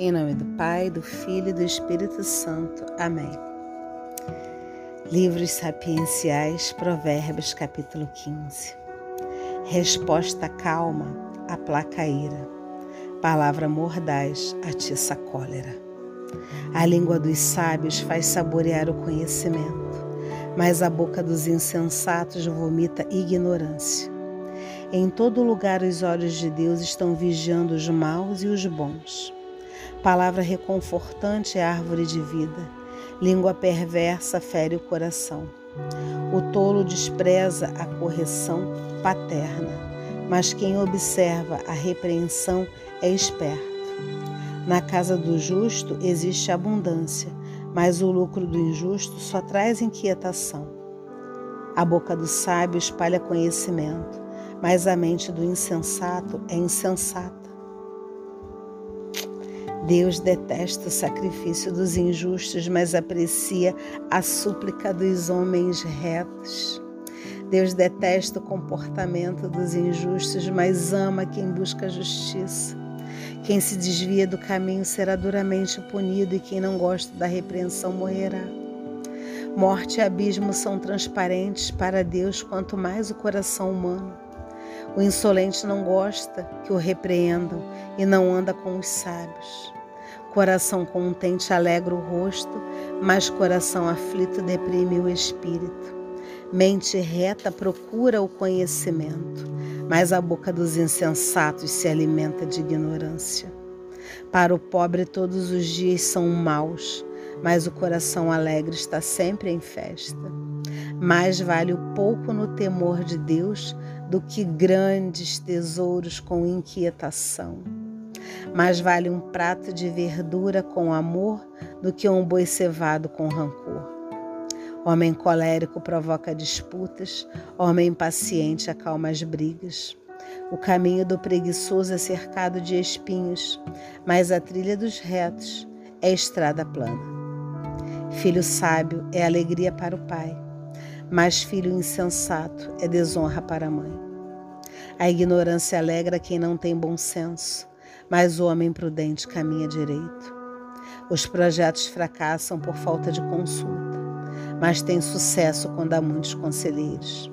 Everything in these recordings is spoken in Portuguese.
Em nome do Pai, do Filho e do Espírito Santo. Amém. Livros sapienciais, Provérbios, capítulo 15. Resposta calma, aplaca a ira. Palavra mordaz, atiça a cólera. A língua dos sábios faz saborear o conhecimento, mas a boca dos insensatos vomita ignorância. Em todo lugar os olhos de Deus estão vigiando os maus e os bons. Palavra reconfortante é árvore de vida. Língua perversa fere o coração. O tolo despreza a correção paterna, mas quem observa a repreensão é esperto. Na casa do justo existe abundância, mas o lucro do injusto só traz inquietação. A boca do sábio espalha conhecimento, mas a mente do insensato é insensata. Deus detesta o sacrifício dos injustos, mas aprecia a súplica dos homens retos. Deus detesta o comportamento dos injustos, mas ama quem busca justiça. Quem se desvia do caminho será duramente punido, e quem não gosta da repreensão morrerá. Morte e abismo são transparentes para Deus, quanto mais o coração humano. O insolente não gosta que o repreendam e não anda com os sábios. Coração contente alegra o rosto, mas coração aflito deprime o espírito. Mente reta procura o conhecimento, mas a boca dos insensatos se alimenta de ignorância. Para o pobre todos os dias são maus, mas o coração alegre está sempre em festa. Mais vale o pouco no temor de Deus do que grandes tesouros com inquietação. Mais vale um prato de verdura com amor do que um boi cevado com rancor. Homem colérico provoca disputas, homem impaciente acalma as brigas. O caminho do preguiçoso é cercado de espinhos, mas a trilha dos retos é estrada plana. Filho sábio é alegria para o pai, mas filho insensato é desonra para a mãe. A ignorância alegra quem não tem bom senso, mas o homem prudente caminha direito. Os projetos fracassam por falta de consulta, mas têm sucesso quando há muitos conselheiros.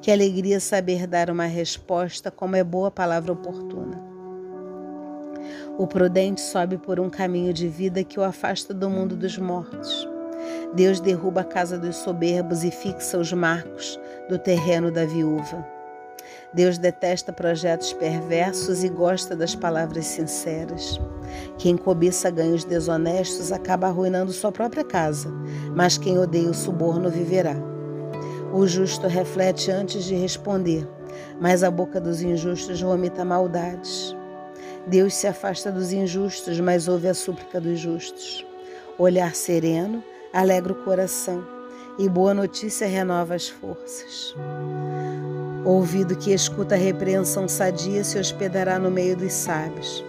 Que alegria saber dar uma resposta como é boa palavra oportuna. O prudente sobe por um caminho de vida que o afasta do mundo dos mortos. Deus derruba a casa dos soberbos e fixa os marcos do terreno da viúva. Deus detesta projetos perversos e gosta das palavras sinceras. Quem cobiça ganhos desonestos acaba arruinando sua própria casa, mas quem odeia o suborno viverá. O justo reflete antes de responder, mas a boca dos injustos vomita maldades. Deus se afasta dos injustos, mas ouve a súplica dos justos. Olhar sereno alegra o coração e boa notícia renova as forças. Ouvido que escuta a repreensão sadia se hospedará no meio dos sábios.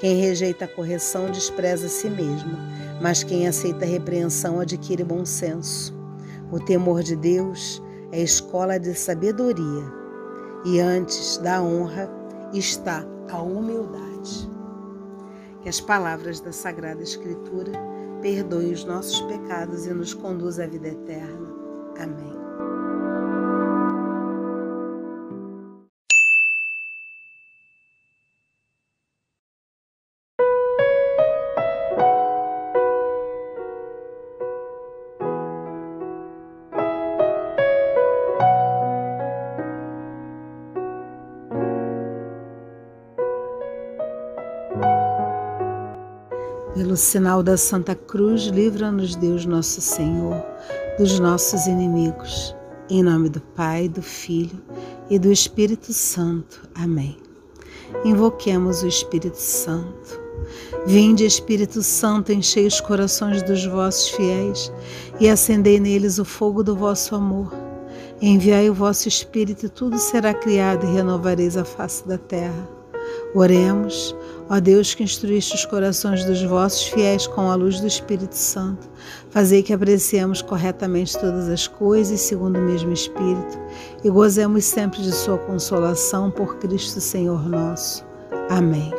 Quem rejeita a correção despreza a si mesmo, mas quem aceita a repreensão adquire bom senso. O temor de Deus é escola de sabedoria, e antes da honra está a humildade. Que as palavras da Sagrada Escritura perdoem os nossos pecados e nos conduza à vida eterna. Amém. Pelo sinal da Santa Cruz, livra-nos Deus nosso Senhor dos nossos inimigos. Em nome do Pai, do Filho e do Espírito Santo. Amém. Invoquemos o Espírito Santo. Vinde, Espírito Santo, enchei os corações dos vossos fiéis e acendei neles o fogo do vosso amor. Enviai o vosso Espírito e tudo será criado e renovareis a face da terra. Oremos, ó Deus que instruíste os corações dos vossos fiéis com a luz do Espírito Santo, fazei que apreciemos corretamente todas as coisas segundo o mesmo Espírito e gozemos sempre de Sua consolação por Cristo Senhor nosso. Amém.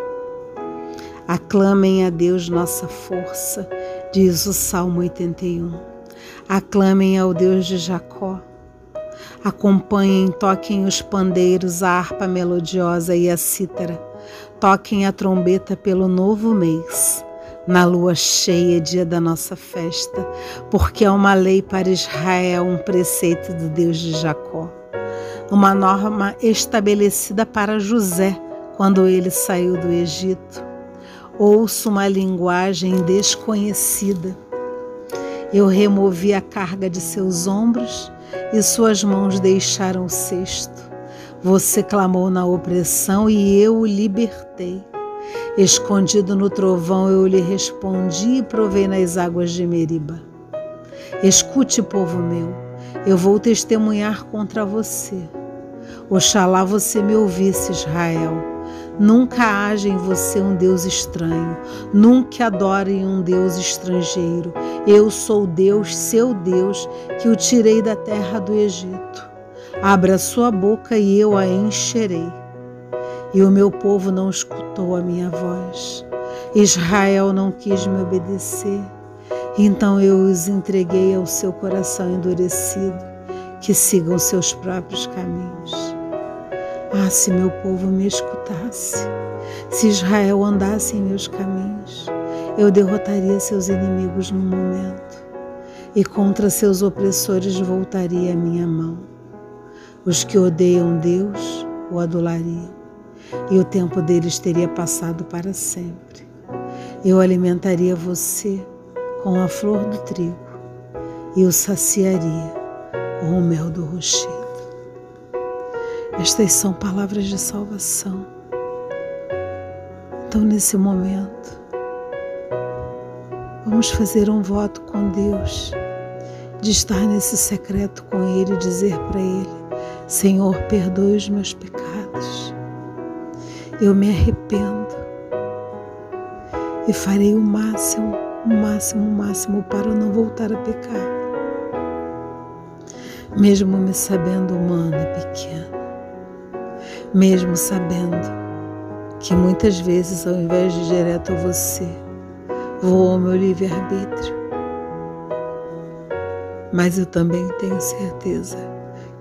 Aclamem a Deus nossa força, diz o Salmo 81. Aclamem ao Deus de Jacó. Acompanhem, toquem os pandeiros, a harpa melodiosa e a cítara. Toquem a trombeta pelo novo mês, na lua cheia, dia da nossa festa, porque é uma lei para Israel, um preceito do Deus de Jacó. Uma norma estabelecida para José quando ele saiu do Egito ouço uma linguagem desconhecida. Eu removi a carga de seus ombros e suas mãos deixaram o cesto. Você clamou na opressão e eu o libertei. Escondido no trovão, eu lhe respondi e provei nas águas de Meriba. Escute, povo meu, eu vou testemunhar contra você. Oxalá você me ouvisse, Israel Nunca haja em você um Deus estranho, nunca adore um Deus estrangeiro. Eu sou Deus, seu Deus, que o tirei da terra do Egito. Abra sua boca e eu a encherei. E o meu povo não escutou a minha voz. Israel não quis me obedecer. Então eu os entreguei ao seu coração endurecido, que sigam seus próprios caminhos. Ah, se meu povo me escutasse, se Israel andasse em meus caminhos, eu derrotaria seus inimigos no momento e contra seus opressores voltaria a minha mão. Os que odeiam Deus o adulariam e o tempo deles teria passado para sempre. Eu alimentaria você com a flor do trigo e o saciaria com o mel do rochedo. Estas são palavras de salvação. Então, nesse momento, vamos fazer um voto com Deus, de estar nesse secreto com Ele e dizer para Ele: Senhor, perdoe os meus pecados. Eu me arrependo e farei o máximo, o máximo, o máximo para não voltar a pecar, mesmo me sabendo humana e pequena mesmo sabendo que muitas vezes, ao invés de direto a você, vou ao meu livre-arbítrio. Mas eu também tenho certeza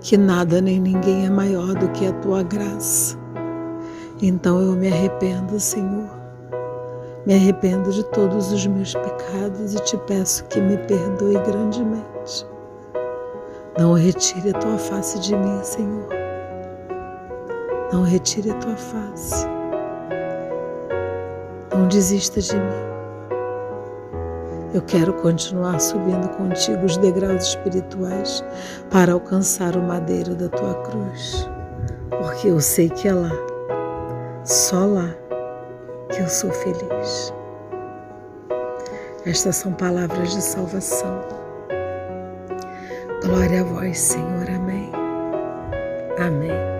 que nada nem ninguém é maior do que a tua graça. Então eu me arrependo, Senhor. Me arrependo de todos os meus pecados e te peço que me perdoe grandemente. Não retire a tua face de mim, Senhor não retire a tua face. Não desista de mim. Eu quero continuar subindo contigo os degraus espirituais para alcançar o madeiro da tua cruz, porque eu sei que é lá, só lá, que eu sou feliz. Estas são palavras de salvação. Glória a vós, Senhor. Amém. Amém.